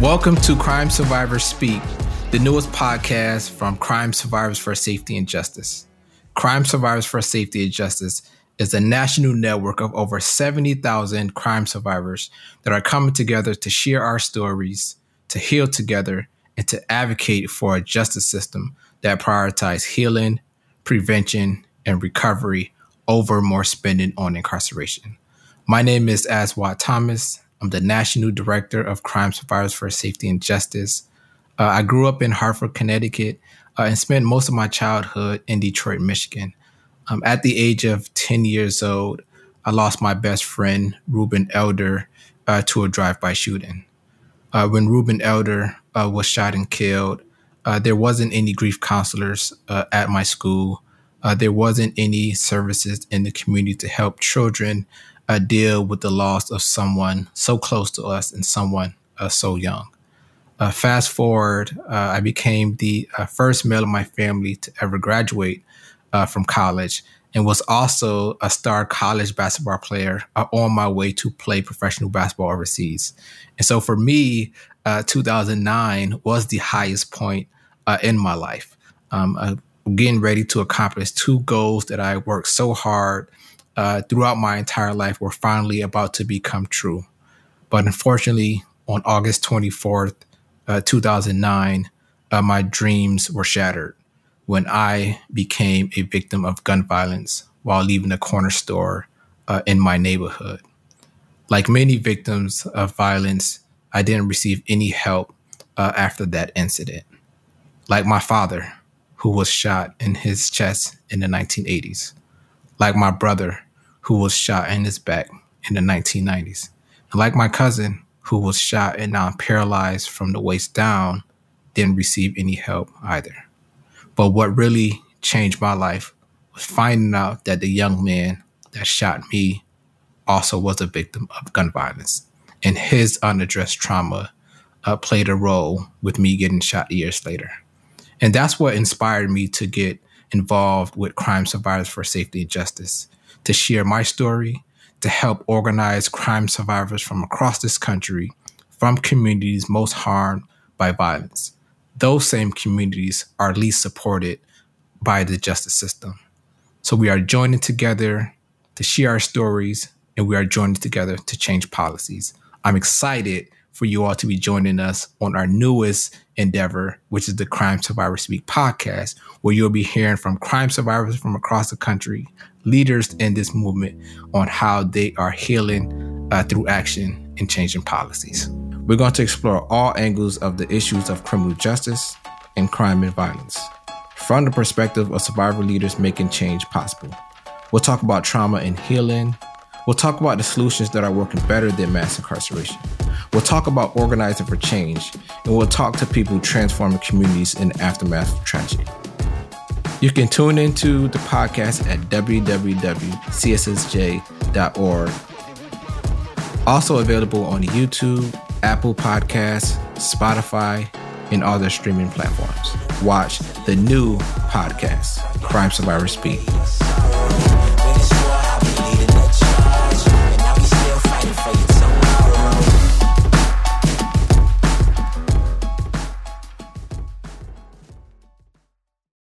Welcome to Crime Survivors Speak, the newest podcast from Crime Survivors for Safety and Justice. Crime Survivors for Safety and Justice is a national network of over 70,000 crime survivors that are coming together to share our stories, to heal together, and to advocate for a justice system that prioritizes healing, prevention, and recovery over more spending on incarceration. My name is Aswad Thomas. I'm the National Director of Crime Survivors for Safety and Justice. Uh, I grew up in Hartford, Connecticut, uh, and spent most of my childhood in Detroit, Michigan. Um, at the age of 10 years old, I lost my best friend, Ruben Elder, uh, to a drive by shooting. Uh, when Ruben Elder uh, was shot and killed, uh, there wasn't any grief counselors at my school. there wasn't any services in the community to help children uh, deal with the loss of someone so close to us and someone uh, so young. Uh, fast forward, uh, I became the uh, first male in my family to ever graduate uh, from college and was also a star college basketball player on my way to play professional basketball overseas. And so for me, 2009 was the highest point in my life. Um, getting ready to accomplish two goals that I worked so hard uh, throughout my entire life were finally about to become true. But unfortunately, on August 24th, uh, 2009, uh, my dreams were shattered when I became a victim of gun violence while leaving a corner store uh, in my neighborhood. Like many victims of violence, I didn't receive any help uh, after that incident. Like my father, who was shot in his chest in the 1980s. Like my brother, who was shot in his back in the 1990s. And like my cousin, who was shot and now paralyzed from the waist down, didn't receive any help either. But what really changed my life was finding out that the young man that shot me also was a victim of gun violence. And his unaddressed trauma uh, played a role with me getting shot years later. And that's what inspired me to get involved with Crime Survivors for Safety and Justice to share my story, to help organize crime survivors from across this country from communities most harmed by violence. Those same communities are least supported by the justice system. So we are joining together to share our stories and we are joining together to change policies. I'm excited for you all to be joining us on our newest endeavor, which is the Crime Survivors Speak podcast, where you'll be hearing from crime survivors from across the country, leaders in this movement, on how they are healing uh, through action and changing policies. We're going to explore all angles of the issues of criminal justice and crime and violence from the perspective of survivor leaders making change possible. We'll talk about trauma and healing. We'll talk about the solutions that are working better than mass incarceration. We'll talk about organizing for change, and we'll talk to people transforming communities in the aftermath of tragedy. You can tune into the podcast at www.cssj.org. Also available on YouTube, Apple Podcasts, Spotify, and other streaming platforms. Watch the new podcast, Crime Survivor Speak.